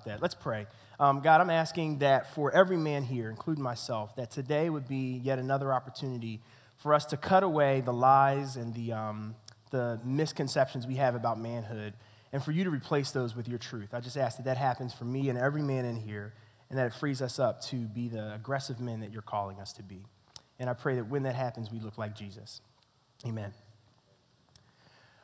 about that. Let's pray. Um, God, I'm asking that for every man here, including myself, that today would be yet another opportunity for us to cut away the lies and the, um, the misconceptions we have about manhood and for you to replace those with your truth. I just ask that that happens for me and every man in here and that it frees us up to be the aggressive men that you're calling us to be. And I pray that when that happens, we look like Jesus. Amen.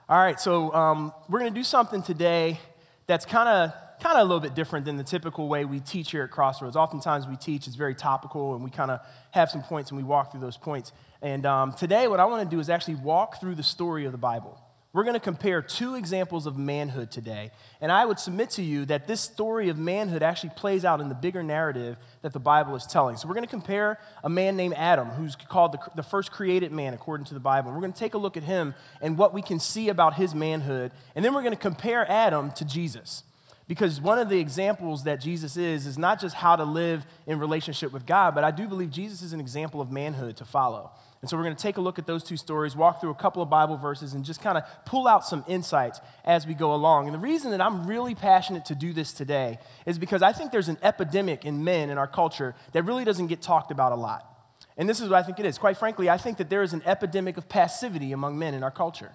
All right, so um, we're going to do something today that's kind of kind of a little bit different than the typical way we teach here at Crossroads. Oftentimes we teach is very topical, and we kind of have some points and we walk through those points. And um, today, what I want to do is actually walk through the story of the Bible. We're going to compare two examples of manhood today. And I would submit to you that this story of manhood actually plays out in the bigger narrative that the Bible is telling. So we're going to compare a man named Adam, who's called the, the first created man according to the Bible. We're going to take a look at him and what we can see about his manhood. And then we're going to compare Adam to Jesus. Because one of the examples that Jesus is, is not just how to live in relationship with God, but I do believe Jesus is an example of manhood to follow. And so we're going to take a look at those two stories, walk through a couple of Bible verses, and just kind of pull out some insights as we go along. And the reason that I'm really passionate to do this today is because I think there's an epidemic in men in our culture that really doesn't get talked about a lot. And this is what I think it is. Quite frankly, I think that there is an epidemic of passivity among men in our culture.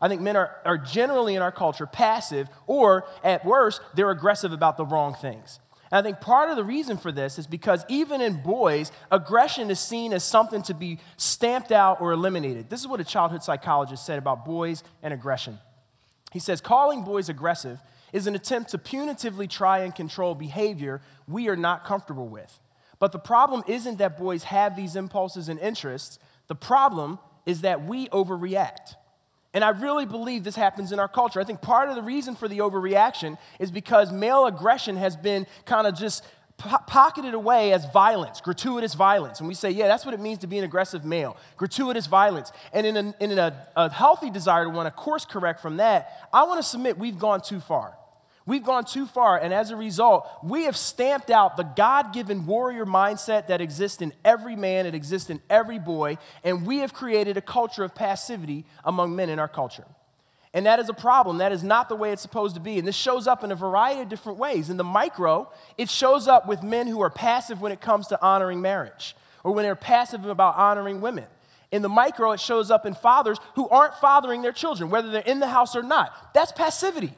I think men are, are generally in our culture passive, or at worst, they're aggressive about the wrong things. And I think part of the reason for this is because even in boys, aggression is seen as something to be stamped out or eliminated. This is what a childhood psychologist said about boys and aggression. He says, calling boys aggressive is an attempt to punitively try and control behavior we are not comfortable with. But the problem isn't that boys have these impulses and interests, the problem is that we overreact. And I really believe this happens in our culture. I think part of the reason for the overreaction is because male aggression has been kind of just po- pocketed away as violence, gratuitous violence. And we say, yeah, that's what it means to be an aggressive male, gratuitous violence. And in a, in a, a healthy desire to want to course correct from that, I want to submit we've gone too far. We've gone too far, and as a result, we have stamped out the God given warrior mindset that exists in every man, it exists in every boy, and we have created a culture of passivity among men in our culture. And that is a problem. That is not the way it's supposed to be. And this shows up in a variety of different ways. In the micro, it shows up with men who are passive when it comes to honoring marriage, or when they're passive about honoring women. In the micro, it shows up in fathers who aren't fathering their children, whether they're in the house or not. That's passivity.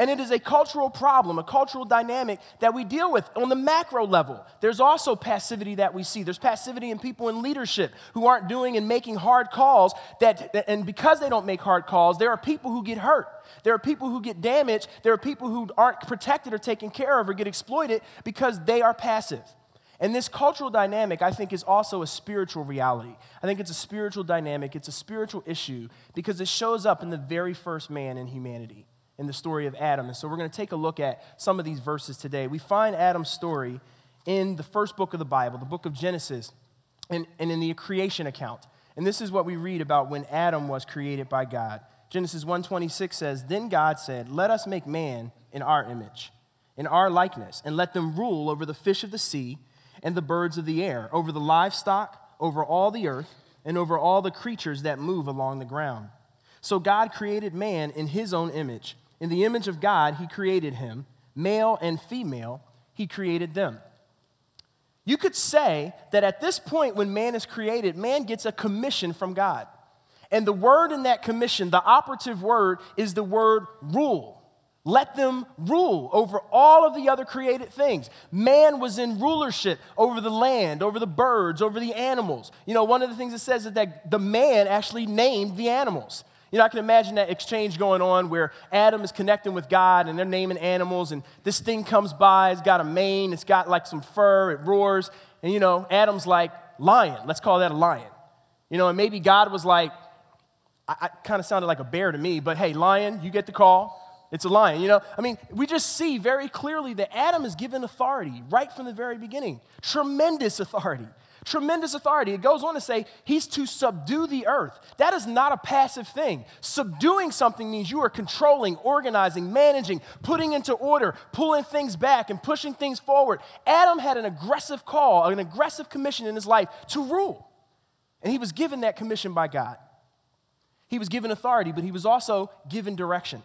And it is a cultural problem, a cultural dynamic that we deal with on the macro level. There's also passivity that we see. There's passivity in people in leadership who aren't doing and making hard calls that and because they don't make hard calls, there are people who get hurt. There are people who get damaged. There are people who aren't protected or taken care of or get exploited because they are passive. And this cultural dynamic, I think, is also a spiritual reality. I think it's a spiritual dynamic, it's a spiritual issue because it shows up in the very first man in humanity in the story of Adam. And so we're going to take a look at some of these verses today. We find Adam's story in the first book of the Bible, the book of Genesis, and, and in the creation account. And this is what we read about when Adam was created by God. Genesis 1:26 says, "Then God said, "Let us make man in our image, in our likeness, and let them rule over the fish of the sea and the birds of the air, over the livestock, over all the earth, and over all the creatures that move along the ground." So God created man in his own image. In the image of God, he created him. Male and female, he created them. You could say that at this point, when man is created, man gets a commission from God. And the word in that commission, the operative word, is the word rule. Let them rule over all of the other created things. Man was in rulership over the land, over the birds, over the animals. You know, one of the things it says is that the man actually named the animals. You know, I can imagine that exchange going on where Adam is connecting with God and they're naming animals, and this thing comes by, it's got a mane, it's got like some fur, it roars, and you know, Adam's like, lion, let's call that a lion. You know, and maybe God was like, I, I kind of sounded like a bear to me, but hey, lion, you get the call. It's a lion, you know? I mean, we just see very clearly that Adam is given authority right from the very beginning. Tremendous authority. Tremendous authority. It goes on to say he's to subdue the earth. That is not a passive thing. Subduing something means you are controlling, organizing, managing, putting into order, pulling things back, and pushing things forward. Adam had an aggressive call, an aggressive commission in his life to rule. And he was given that commission by God. He was given authority, but he was also given direction.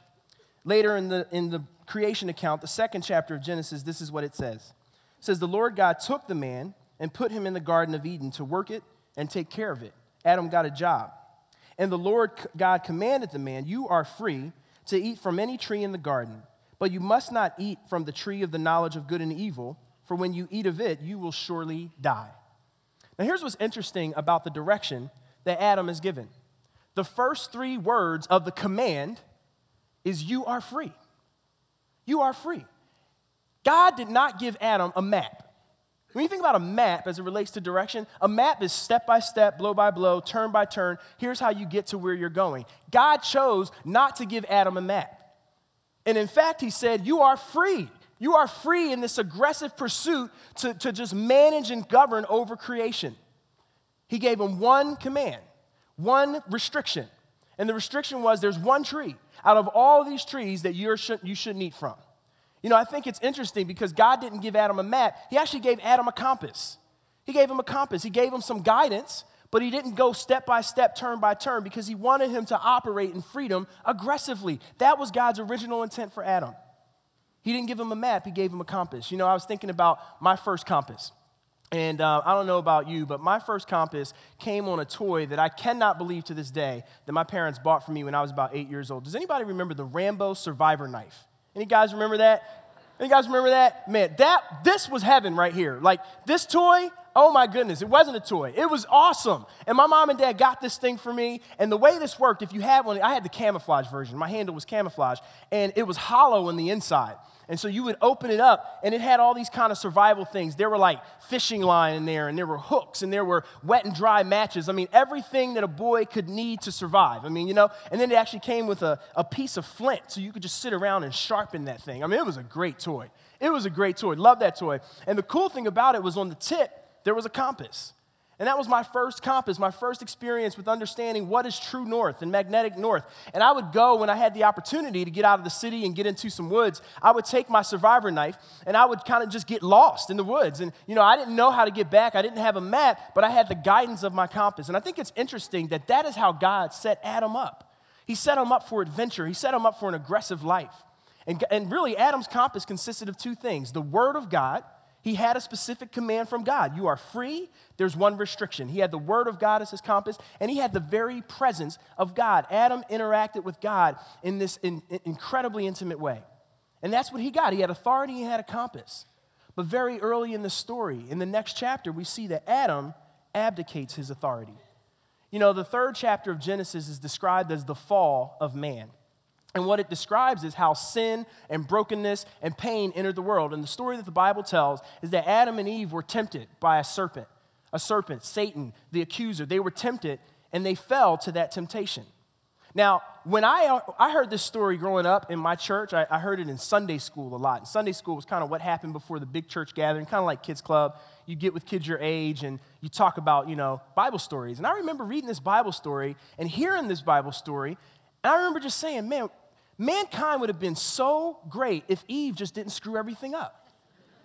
Later in the, in the creation account, the second chapter of Genesis, this is what it says. It says, The Lord God took the man and put him in the Garden of Eden to work it and take care of it. Adam got a job. And the Lord God commanded the man, You are free to eat from any tree in the garden, but you must not eat from the tree of the knowledge of good and evil, for when you eat of it, you will surely die. Now, here's what's interesting about the direction that Adam is given. The first three words of the command is, You are free. You are free. God did not give Adam a map. When you think about a map as it relates to direction, a map is step by step, blow by blow, turn by turn. Here's how you get to where you're going. God chose not to give Adam a map. And in fact, he said, You are free. You are free in this aggressive pursuit to, to just manage and govern over creation. He gave him one command, one restriction. And the restriction was there's one tree out of all these trees that you're, you shouldn't eat from. You know, I think it's interesting because God didn't give Adam a map, He actually gave Adam a compass. He gave him a compass, He gave him some guidance, but He didn't go step by step, turn by turn, because He wanted him to operate in freedom aggressively. That was God's original intent for Adam. He didn't give him a map, He gave him a compass. You know, I was thinking about my first compass. And uh, I don't know about you, but my first compass came on a toy that I cannot believe to this day that my parents bought for me when I was about eight years old. Does anybody remember the Rambo Survivor knife? Any guys remember that? Any guys remember that? Man, that this was heaven right here. Like this toy, oh my goodness, it wasn't a toy. It was awesome. And my mom and dad got this thing for me. And the way this worked, if you had one, I had the camouflage version. My handle was camouflage, and it was hollow on the inside. And so you would open it up, and it had all these kind of survival things. There were like fishing line in there, and there were hooks, and there were wet and dry matches. I mean, everything that a boy could need to survive. I mean, you know, and then it actually came with a, a piece of flint, so you could just sit around and sharpen that thing. I mean, it was a great toy. It was a great toy. Love that toy. And the cool thing about it was on the tip, there was a compass. And that was my first compass, my first experience with understanding what is true north and magnetic north. And I would go when I had the opportunity to get out of the city and get into some woods. I would take my survivor knife and I would kind of just get lost in the woods. And, you know, I didn't know how to get back. I didn't have a map, but I had the guidance of my compass. And I think it's interesting that that is how God set Adam up. He set him up for adventure, he set him up for an aggressive life. And, and really, Adam's compass consisted of two things the Word of God he had a specific command from God. You are free. There's one restriction. He had the word of God as his compass, and he had the very presence of God. Adam interacted with God in this in, in incredibly intimate way. And that's what he got. He had authority, he had a compass. But very early in the story, in the next chapter, we see that Adam abdicates his authority. You know, the third chapter of Genesis is described as the fall of man. And what it describes is how sin and brokenness and pain entered the world. And the story that the Bible tells is that Adam and Eve were tempted by a serpent, a serpent, Satan, the accuser. They were tempted and they fell to that temptation. Now, when I, I heard this story growing up in my church, I, I heard it in Sunday school a lot. And Sunday school was kind of what happened before the big church gathering, kind of like kids' club. You get with kids your age and you talk about, you know, Bible stories. And I remember reading this Bible story and hearing this Bible story. And I remember just saying, man, Mankind would have been so great if Eve just didn't screw everything up.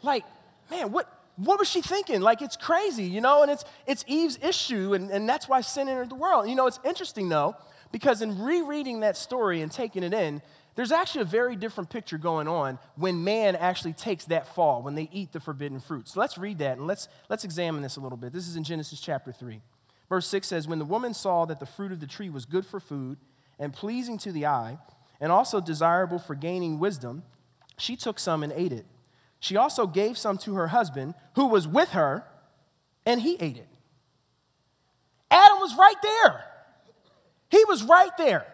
Like, man, what, what was she thinking? Like, it's crazy, you know, and it's, it's Eve's issue, and, and that's why sin entered the world. You know, it's interesting, though, because in rereading that story and taking it in, there's actually a very different picture going on when man actually takes that fall, when they eat the forbidden fruit. So let's read that and let's, let's examine this a little bit. This is in Genesis chapter 3. Verse 6 says, When the woman saw that the fruit of the tree was good for food and pleasing to the eye, and also desirable for gaining wisdom, she took some and ate it. She also gave some to her husband, who was with her, and he ate it. Adam was right there. He was right there.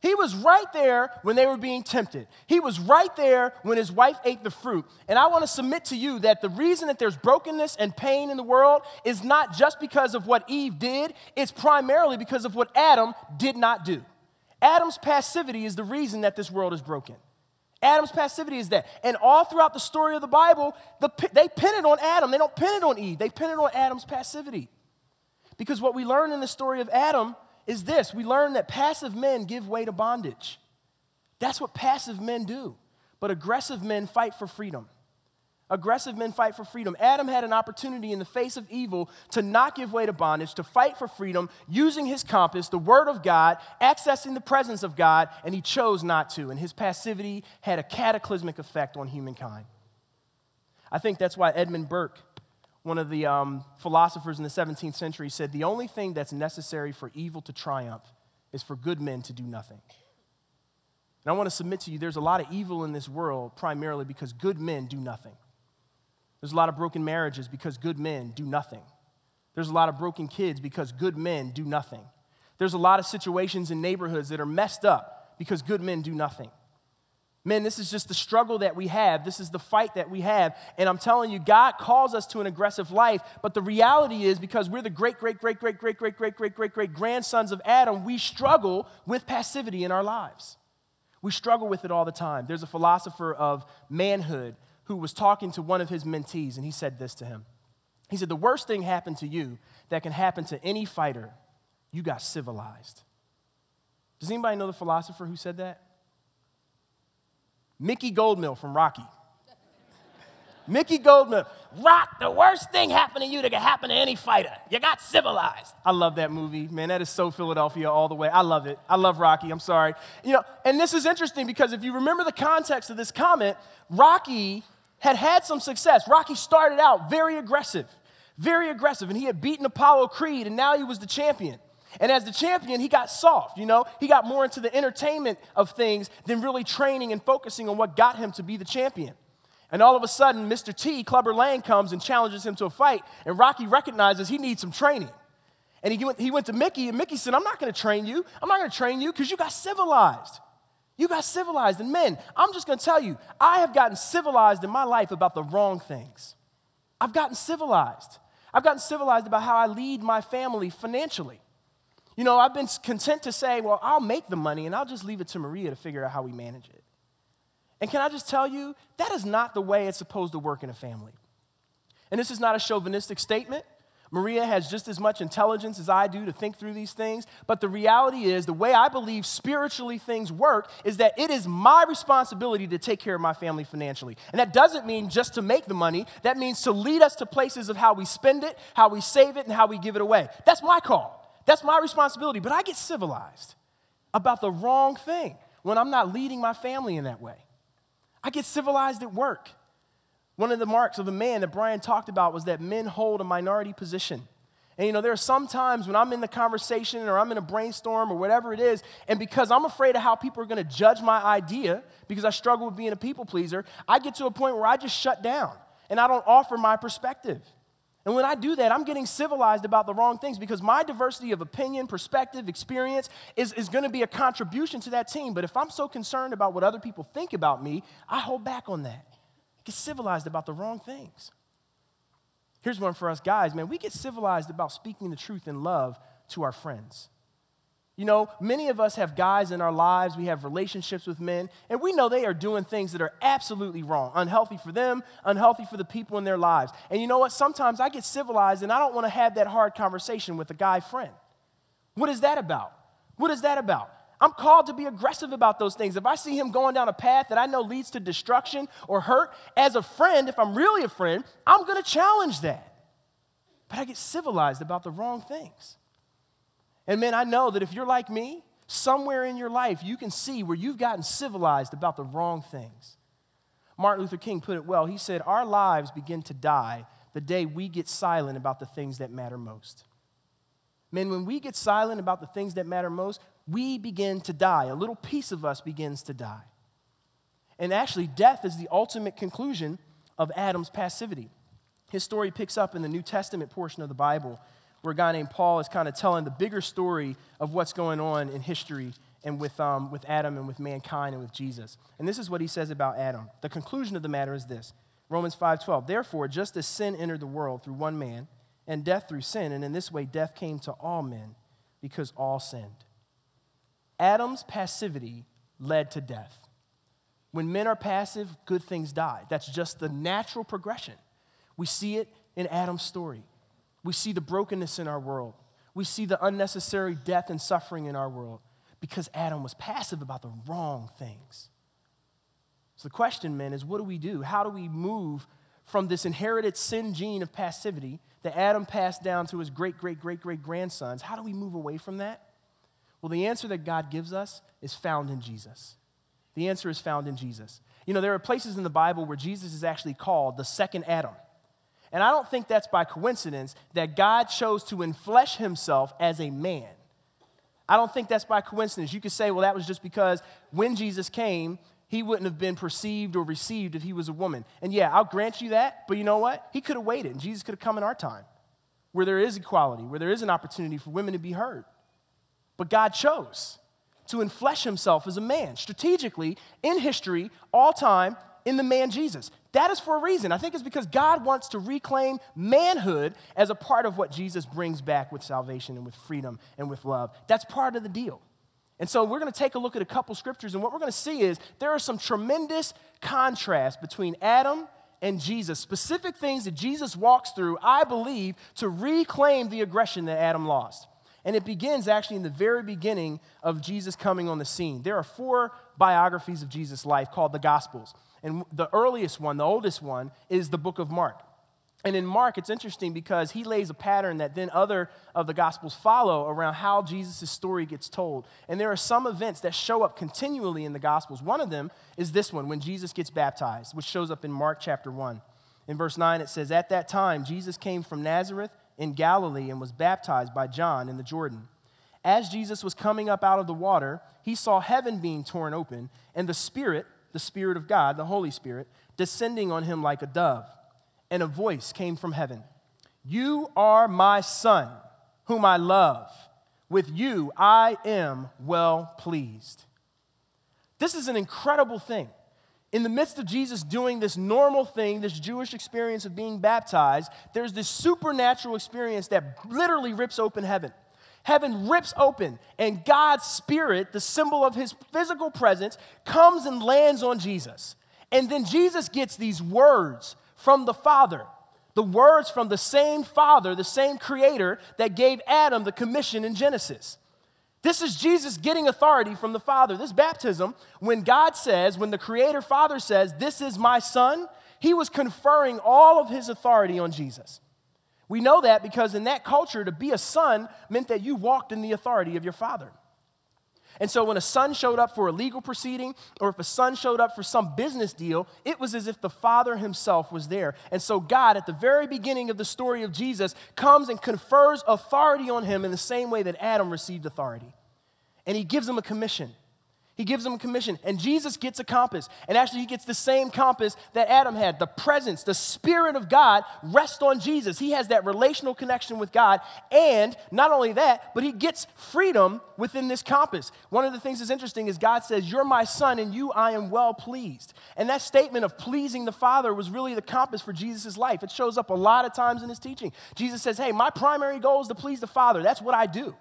He was right there when they were being tempted. He was right there when his wife ate the fruit. And I want to submit to you that the reason that there's brokenness and pain in the world is not just because of what Eve did, it's primarily because of what Adam did not do. Adam's passivity is the reason that this world is broken. Adam's passivity is that. And all throughout the story of the Bible, the, they pin it on Adam. They don't pin it on Eve. They pin it on Adam's passivity. Because what we learn in the story of Adam is this we learn that passive men give way to bondage. That's what passive men do. But aggressive men fight for freedom. Aggressive men fight for freedom. Adam had an opportunity in the face of evil to not give way to bondage, to fight for freedom using his compass, the Word of God, accessing the presence of God, and he chose not to. And his passivity had a cataclysmic effect on humankind. I think that's why Edmund Burke, one of the um, philosophers in the 17th century, said the only thing that's necessary for evil to triumph is for good men to do nothing. And I want to submit to you there's a lot of evil in this world primarily because good men do nothing. There's a lot of broken marriages because good men do nothing. There's a lot of broken kids because good men do nothing. There's a lot of situations in neighborhoods that are messed up because good men do nothing. Men, this is just the struggle that we have. This is the fight that we have. And I'm telling you, God calls us to an aggressive life. But the reality is, because we're the great, great, great, great, great, great, great, great, great, great grandsons of Adam, we struggle with passivity in our lives. We struggle with it all the time. There's a philosopher of manhood who was talking to one of his mentees, and he said this to him. He said, The worst thing happened to you that can happen to any fighter, you got civilized. Does anybody know the philosopher who said that? Mickey Goldmill from Rocky. Mickey Goldmill, Rock, the worst thing happened to you that could happen to any fighter. You got civilized. I love that movie, man. That is so Philadelphia all the way. I love it. I love Rocky. I'm sorry. You know, and this is interesting because if you remember the context of this comment, Rocky had had some success. Rocky started out very aggressive, very aggressive, and he had beaten Apollo Creed, and now he was the champion. And as the champion, he got soft, you know? He got more into the entertainment of things than really training and focusing on what got him to be the champion. And all of a sudden, Mr. T, Clubber Lang, comes and challenges him to a fight, and Rocky recognizes he needs some training. And he went, he went to Mickey, and Mickey said, I'm not gonna train you. I'm not gonna train you because you got civilized. You got civilized. And men, I'm just gonna tell you, I have gotten civilized in my life about the wrong things. I've gotten civilized. I've gotten civilized about how I lead my family financially. You know, I've been content to say, well, I'll make the money and I'll just leave it to Maria to figure out how we manage it. And can I just tell you, that is not the way it's supposed to work in a family. And this is not a chauvinistic statement. Maria has just as much intelligence as I do to think through these things. But the reality is, the way I believe spiritually things work is that it is my responsibility to take care of my family financially. And that doesn't mean just to make the money, that means to lead us to places of how we spend it, how we save it, and how we give it away. That's my call. That's my responsibility. But I get civilized about the wrong thing when I'm not leading my family in that way. I get civilized at work. One of the marks of a man that Brian talked about was that men hold a minority position. And you know, there are some times when I'm in the conversation or I'm in a brainstorm or whatever it is, and because I'm afraid of how people are going to judge my idea, because I struggle with being a people pleaser, I get to a point where I just shut down and I don't offer my perspective. And when I do that, I'm getting civilized about the wrong things because my diversity of opinion, perspective, experience is, is going to be a contribution to that team. But if I'm so concerned about what other people think about me, I hold back on that. Get civilized about the wrong things. Here's one for us guys, man. We get civilized about speaking the truth in love to our friends. You know, many of us have guys in our lives, we have relationships with men, and we know they are doing things that are absolutely wrong, unhealthy for them, unhealthy for the people in their lives. And you know what? Sometimes I get civilized and I don't want to have that hard conversation with a guy friend. What is that about? What is that about? I'm called to be aggressive about those things. If I see him going down a path that I know leads to destruction or hurt, as a friend, if I'm really a friend, I'm going to challenge that. But I get civilized about the wrong things. And man, I know that if you're like me, somewhere in your life you can see where you've gotten civilized about the wrong things. Martin Luther King put it well. He said, Our lives begin to die the day we get silent about the things that matter most. Man, when we get silent about the things that matter most, we begin to die. A little piece of us begins to die. And actually, death is the ultimate conclusion of Adam's passivity. His story picks up in the New Testament portion of the Bible where a guy named Paul is kind of telling the bigger story of what's going on in history and with, um, with Adam and with mankind and with Jesus. And this is what he says about Adam. The conclusion of the matter is this Romans 5:12. Therefore, just as sin entered the world through one man, and death through sin, and in this way death came to all men because all sinned. Adam's passivity led to death. When men are passive, good things die. That's just the natural progression. We see it in Adam's story. We see the brokenness in our world. We see the unnecessary death and suffering in our world because Adam was passive about the wrong things. So the question, men, is what do we do? How do we move from this inherited sin gene of passivity that Adam passed down to his great, great, great, great grandsons. How do we move away from that? Well, the answer that God gives us is found in Jesus. The answer is found in Jesus. You know, there are places in the Bible where Jesus is actually called the second Adam. And I don't think that's by coincidence that God chose to enflesh himself as a man. I don't think that's by coincidence. You could say, well, that was just because when Jesus came, he wouldn't have been perceived or received if he was a woman. And yeah, I'll grant you that, but you know what? He could have waited, and Jesus could have come in our time where there is equality, where there is an opportunity for women to be heard. But God chose to enflesh himself as a man, strategically, in history, all time, in the man Jesus. That is for a reason. I think it's because God wants to reclaim manhood as a part of what Jesus brings back with salvation and with freedom and with love. That's part of the deal. And so we're going to take a look at a couple scriptures, and what we're going to see is there are some tremendous contrasts between Adam and Jesus, specific things that Jesus walks through, I believe, to reclaim the aggression that Adam lost. And it begins actually in the very beginning of Jesus coming on the scene. There are four biographies of Jesus' life called the Gospels. And the earliest one, the oldest one, is the book of Mark. And in Mark, it's interesting because he lays a pattern that then other of the Gospels follow around how Jesus' story gets told. And there are some events that show up continually in the Gospels. One of them is this one, when Jesus gets baptized, which shows up in Mark chapter 1. In verse 9, it says, At that time, Jesus came from Nazareth in Galilee and was baptized by John in the Jordan. As Jesus was coming up out of the water, he saw heaven being torn open, and the Spirit, the Spirit of God, the Holy Spirit, descending on him like a dove and a voice came from heaven You are my son, whom I love. With you I am well pleased. This is an incredible thing. In the midst of Jesus doing this normal thing, this Jewish experience of being baptized, there's this supernatural experience that literally rips open heaven. Heaven rips open, and God's Spirit, the symbol of his physical presence, comes and lands on Jesus. And then Jesus gets these words from the Father. The words from the same Father, the same Creator that gave Adam the commission in Genesis. This is Jesus getting authority from the Father. This baptism, when God says, when the Creator Father says, This is my Son, he was conferring all of his authority on Jesus. We know that because in that culture, to be a son meant that you walked in the authority of your Father. And so when a son showed up for a legal proceeding or if a son showed up for some business deal, it was as if the father himself was there. And so God, at the very beginning of the story of Jesus, comes and confers authority on him in the same way that Adam received authority. And he gives him a commission. He gives them a commission, and Jesus gets a compass. And actually, he gets the same compass that Adam had. The presence, the Spirit of God rests on Jesus. He has that relational connection with God. And not only that, but he gets freedom within this compass. One of the things that's interesting is God says, You're my son, and you I am well pleased. And that statement of pleasing the Father was really the compass for Jesus' life. It shows up a lot of times in his teaching. Jesus says, Hey, my primary goal is to please the Father. That's what I do.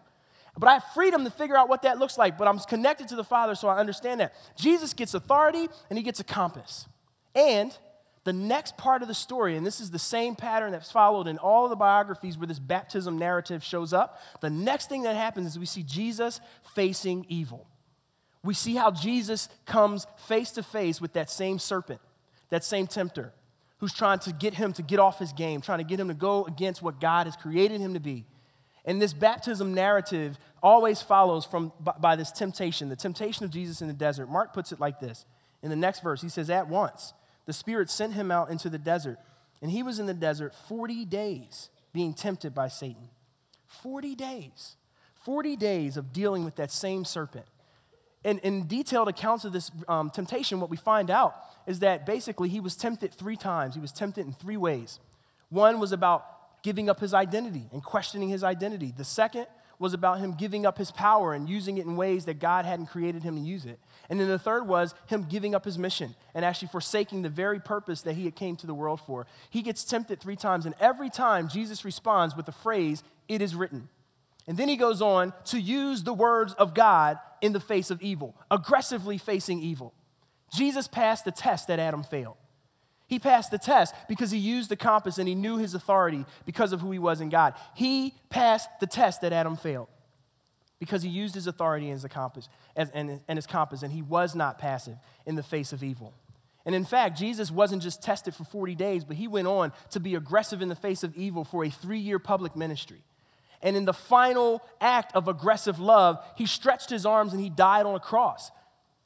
But I have freedom to figure out what that looks like, but I'm connected to the Father, so I understand that. Jesus gets authority and he gets a compass. And the next part of the story, and this is the same pattern that's followed in all of the biographies where this baptism narrative shows up, the next thing that happens is we see Jesus facing evil. We see how Jesus comes face to face with that same serpent, that same tempter, who's trying to get him to get off his game, trying to get him to go against what God has created him to be. And this baptism narrative always follows from by, by, this temptation, the temptation of Jesus in the desert. Mark puts it like this. In the next verse, he says, At once, the Spirit sent him out into the desert, and he was in the desert 40 days being tempted by Satan. 40 days. 40 days of dealing with that same serpent. And in detailed accounts of this um, temptation, what we find out is that basically he was tempted three times. He was tempted in three ways. One was about giving up his identity and questioning his identity. The second was about him giving up his power and using it in ways that God hadn't created him to use it. And then the third was him giving up his mission and actually forsaking the very purpose that he had came to the world for. He gets tempted 3 times and every time Jesus responds with the phrase it is written. And then he goes on to use the words of God in the face of evil, aggressively facing evil. Jesus passed the test that Adam failed. He passed the test because he used the compass and he knew his authority because of who he was in God. He passed the test that Adam failed because he used his authority as a compass as, and, and his compass, and he was not passive in the face of evil. And in fact, Jesus wasn't just tested for 40 days, but he went on to be aggressive in the face of evil for a three year public ministry. And in the final act of aggressive love, he stretched his arms and he died on a cross.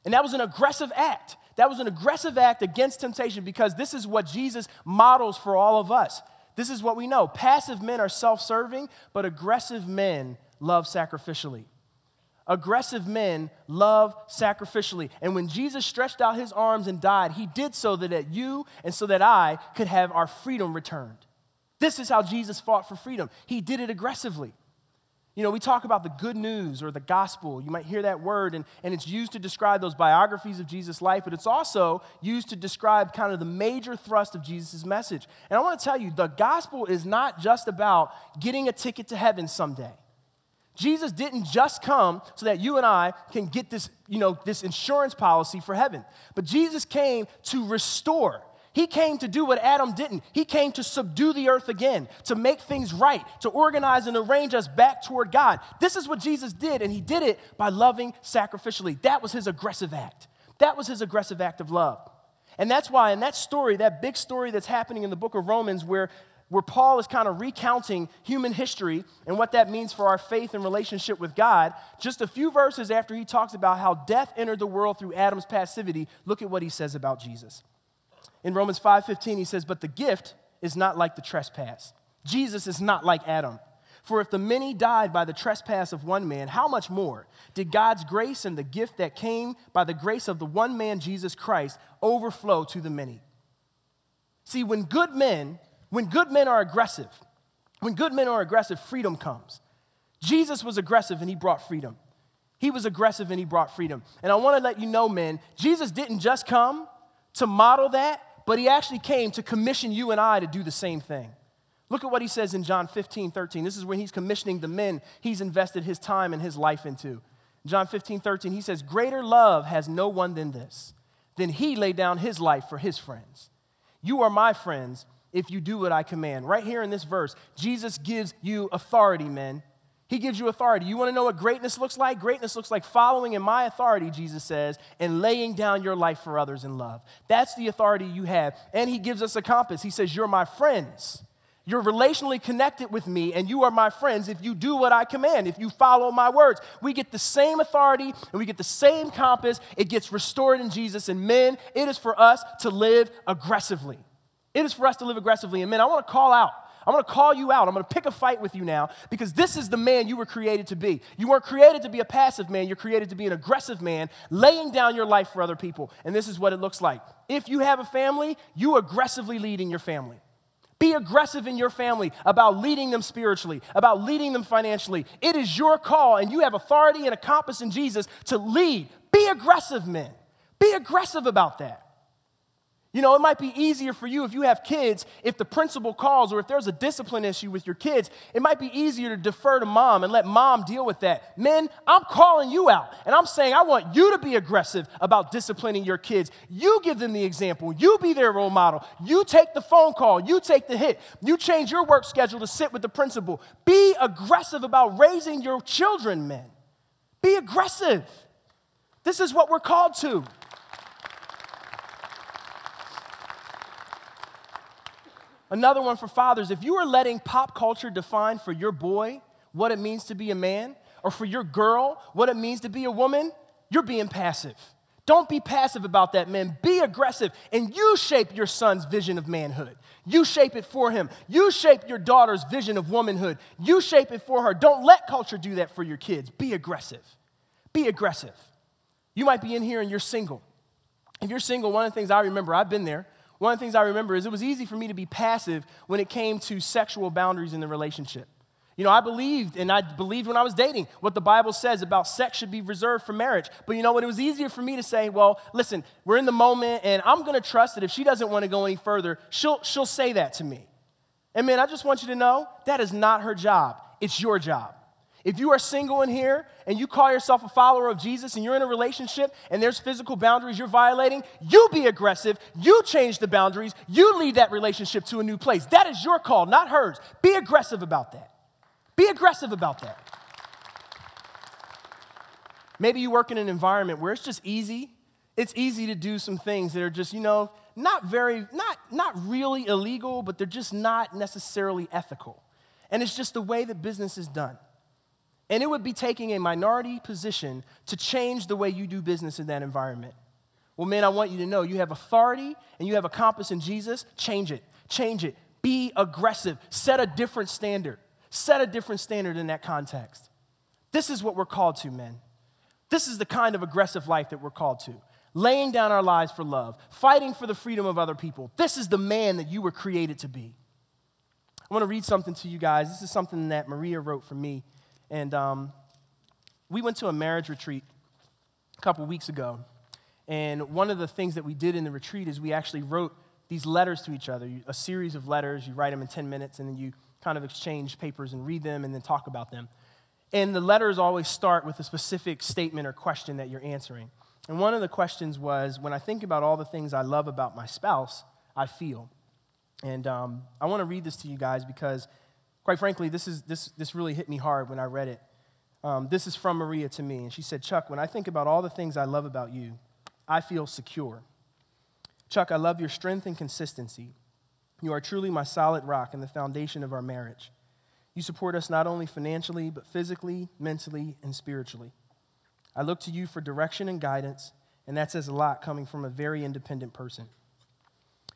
And that was an aggressive act. That was an aggressive act against temptation because this is what Jesus models for all of us. This is what we know. Passive men are self serving, but aggressive men love sacrificially. Aggressive men love sacrificially. And when Jesus stretched out his arms and died, he did so that you and so that I could have our freedom returned. This is how Jesus fought for freedom. He did it aggressively. You know, we talk about the good news or the gospel. You might hear that word, and, and it's used to describe those biographies of Jesus' life, but it's also used to describe kind of the major thrust of Jesus' message. And I want to tell you, the gospel is not just about getting a ticket to heaven someday. Jesus didn't just come so that you and I can get this, you know, this insurance policy for heaven, but Jesus came to restore he came to do what Adam didn't. He came to subdue the earth again, to make things right, to organize and arrange us back toward God. This is what Jesus did, and he did it by loving sacrificially. That was his aggressive act. That was his aggressive act of love. And that's why, in that story, that big story that's happening in the book of Romans, where, where Paul is kind of recounting human history and what that means for our faith and relationship with God, just a few verses after he talks about how death entered the world through Adam's passivity, look at what he says about Jesus. In Romans 5:15 he says, "But the gift is not like the trespass. Jesus is not like Adam. For if the many died by the trespass of one man, how much more did God's grace and the gift that came by the grace of the one man Jesus Christ overflow to the many?" See, when good men, when good men are aggressive, when good men are aggressive, freedom comes. Jesus was aggressive and he brought freedom. He was aggressive and he brought freedom. And I want to let you know, men, Jesus didn't just come to model that, but he actually came to commission you and I to do the same thing. Look at what he says in John 15, 13. This is when he's commissioning the men he's invested his time and his life into. John 15, 13, he says, Greater love has no one than this, than he laid down his life for his friends. You are my friends if you do what I command. Right here in this verse, Jesus gives you authority, men. He gives you authority. You want to know what greatness looks like? Greatness looks like following in my authority, Jesus says, and laying down your life for others in love. That's the authority you have. And He gives us a compass. He says, You're my friends. You're relationally connected with me, and you are my friends if you do what I command, if you follow my words. We get the same authority and we get the same compass. It gets restored in Jesus. And men, it is for us to live aggressively. It is for us to live aggressively. And men, I want to call out I'm to call you out. I'm to pick a fight with you now because this is the man you were created to be. You weren't created to be a passive man, you're created to be an aggressive man, laying down your life for other people. And this is what it looks like. If you have a family, you aggressively lead in your family. Be aggressive in your family about leading them spiritually, about leading them financially. It is your call, and you have authority and a compass in Jesus to lead. Be aggressive, men. Be aggressive about that. You know, it might be easier for you if you have kids, if the principal calls or if there's a discipline issue with your kids, it might be easier to defer to mom and let mom deal with that. Men, I'm calling you out and I'm saying I want you to be aggressive about disciplining your kids. You give them the example, you be their role model, you take the phone call, you take the hit, you change your work schedule to sit with the principal. Be aggressive about raising your children, men. Be aggressive. This is what we're called to. Another one for fathers if you are letting pop culture define for your boy what it means to be a man, or for your girl what it means to be a woman, you're being passive. Don't be passive about that, man. Be aggressive, and you shape your son's vision of manhood. You shape it for him. You shape your daughter's vision of womanhood. You shape it for her. Don't let culture do that for your kids. Be aggressive. Be aggressive. You might be in here and you're single. If you're single, one of the things I remember, I've been there, one of the things I remember is it was easy for me to be passive when it came to sexual boundaries in the relationship. You know, I believed, and I believed when I was dating, what the Bible says about sex should be reserved for marriage. But you know what? It was easier for me to say, well, listen, we're in the moment, and I'm going to trust that if she doesn't want to go any further, she'll, she'll say that to me. And man, I just want you to know that is not her job, it's your job. If you are single in here and you call yourself a follower of Jesus and you're in a relationship and there's physical boundaries you're violating, you be aggressive. You change the boundaries. You lead that relationship to a new place. That is your call, not hers. Be aggressive about that. Be aggressive about that. Maybe you work in an environment where it's just easy it's easy to do some things that are just, you know, not very, not, not really illegal, but they're just not necessarily ethical. And it's just the way that business is done. And it would be taking a minority position to change the way you do business in that environment. Well, man, I want you to know you have authority and you have a compass in Jesus. Change it. Change it. Be aggressive. Set a different standard. Set a different standard in that context. This is what we're called to, men. This is the kind of aggressive life that we're called to. Laying down our lives for love, fighting for the freedom of other people. This is the man that you were created to be. I want to read something to you guys. This is something that Maria wrote for me. And um, we went to a marriage retreat a couple weeks ago. And one of the things that we did in the retreat is we actually wrote these letters to each other, a series of letters. You write them in 10 minutes, and then you kind of exchange papers and read them and then talk about them. And the letters always start with a specific statement or question that you're answering. And one of the questions was when I think about all the things I love about my spouse, I feel. And um, I want to read this to you guys because, quite frankly, this, is, this, this really hit me hard when I read it. Um, this is from Maria to me. And she said, Chuck, when I think about all the things I love about you, I feel secure. Chuck, I love your strength and consistency. You are truly my solid rock and the foundation of our marriage. You support us not only financially, but physically, mentally, and spiritually. I look to you for direction and guidance, and that says a lot coming from a very independent person.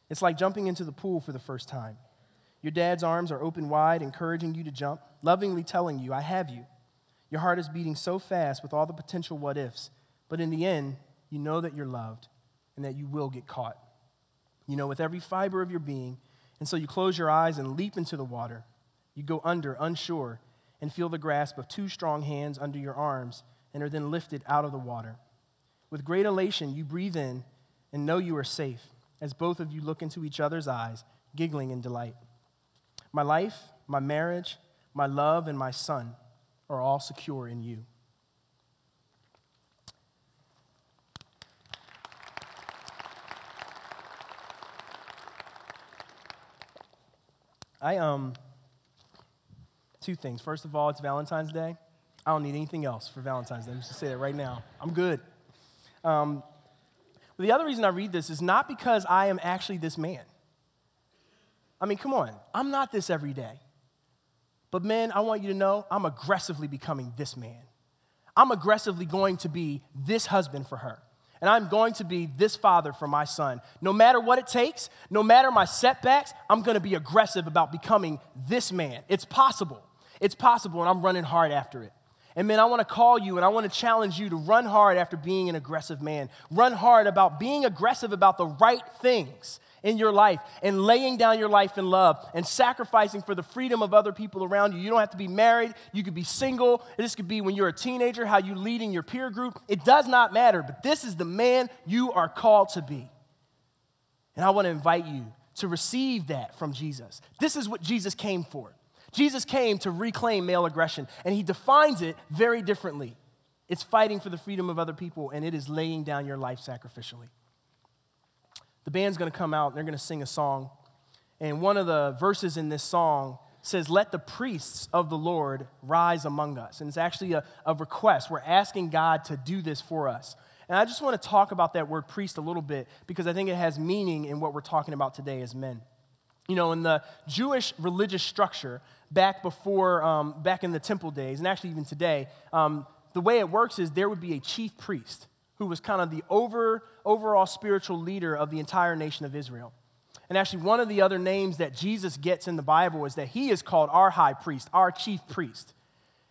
It's like jumping into the pool for the first time. Your dad's arms are open wide, encouraging you to jump, lovingly telling you, I have you. Your heart is beating so fast with all the potential what ifs, but in the end, you know that you're loved and that you will get caught. You know, with every fiber of your being, and so you close your eyes and leap into the water. You go under, unsure, and feel the grasp of two strong hands under your arms and are then lifted out of the water. With great elation, you breathe in and know you are safe as both of you look into each other's eyes, giggling in delight. My life, my marriage, my love, and my son are all secure in you. I um two things. First of all, it's Valentine's Day. I don't need anything else for Valentine's Day. I'm just gonna say that right now. I'm good. Um, the other reason I read this is not because I am actually this man. I mean, come on, I'm not this every day. But men, I want you to know I'm aggressively becoming this man. I'm aggressively going to be this husband for her. And I'm going to be this father for my son. No matter what it takes, no matter my setbacks, I'm going to be aggressive about becoming this man. It's possible. It's possible, and I'm running hard after it. And man, I want to call you and I want to challenge you to run hard after being an aggressive man. Run hard about being aggressive about the right things in your life and laying down your life in love and sacrificing for the freedom of other people around you. You don't have to be married, you could be single. This could be when you're a teenager, how you lead in your peer group. It does not matter, but this is the man you are called to be. And I want to invite you to receive that from Jesus. This is what Jesus came for. Jesus came to reclaim male aggression, and he defines it very differently. It's fighting for the freedom of other people, and it is laying down your life sacrificially the band's to come out and they're to sing a song. And one of the verses in this song says, Let the priests of the Lord rise among us. And it's actually a, a request. We're asking God to do this for us. And I just want to talk about that word priest a little bit because I think it has meaning in what we're talking about today as men. You know, in the Jewish religious structure, back before, um, back in the temple days, and actually even today, um, the way it works is there would be a chief priest who was kind of the over, overall spiritual leader of the entire nation of Israel. And actually, one of the other names that Jesus gets in the Bible is that he is called our high priest, our chief priest.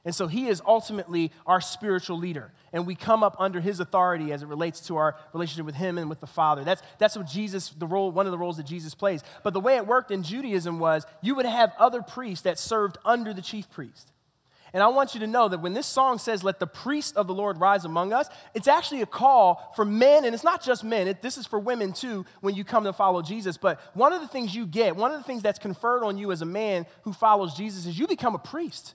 And so he is ultimately our spiritual leader. And we come up under his authority as it relates to our relationship with him and with the Father. That's, that's what Jesus, the role, one of the roles that Jesus plays. But the way it worked in Judaism was you would have other priests that served under the chief priest. And I want you to know that when this song says, Let the priest of the Lord rise among us, it's actually a call for men, and it's not just men, it, this is for women too when you come to follow Jesus. But one of the things you get, one of the things that's conferred on you as a man who follows Jesus is you become a priest.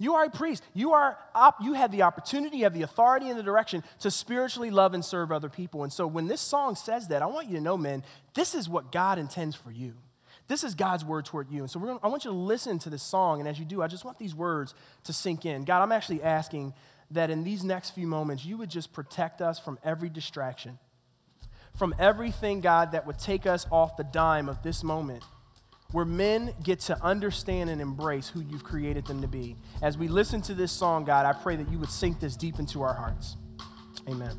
You are a priest. You, are op- you have the opportunity, you have the authority and the direction to spiritually love and serve other people. And so when this song says that, I want you to know, men, this is what God intends for you. This is God's word toward you. And so gonna, I want you to listen to this song. And as you do, I just want these words to sink in. God, I'm actually asking that in these next few moments, you would just protect us from every distraction. from everything, God, that would take us off the dime of this moment where men get to understand and embrace who you've created them to be. As we listen to this song, God, I pray that you would sink this deep into our hearts. Amen.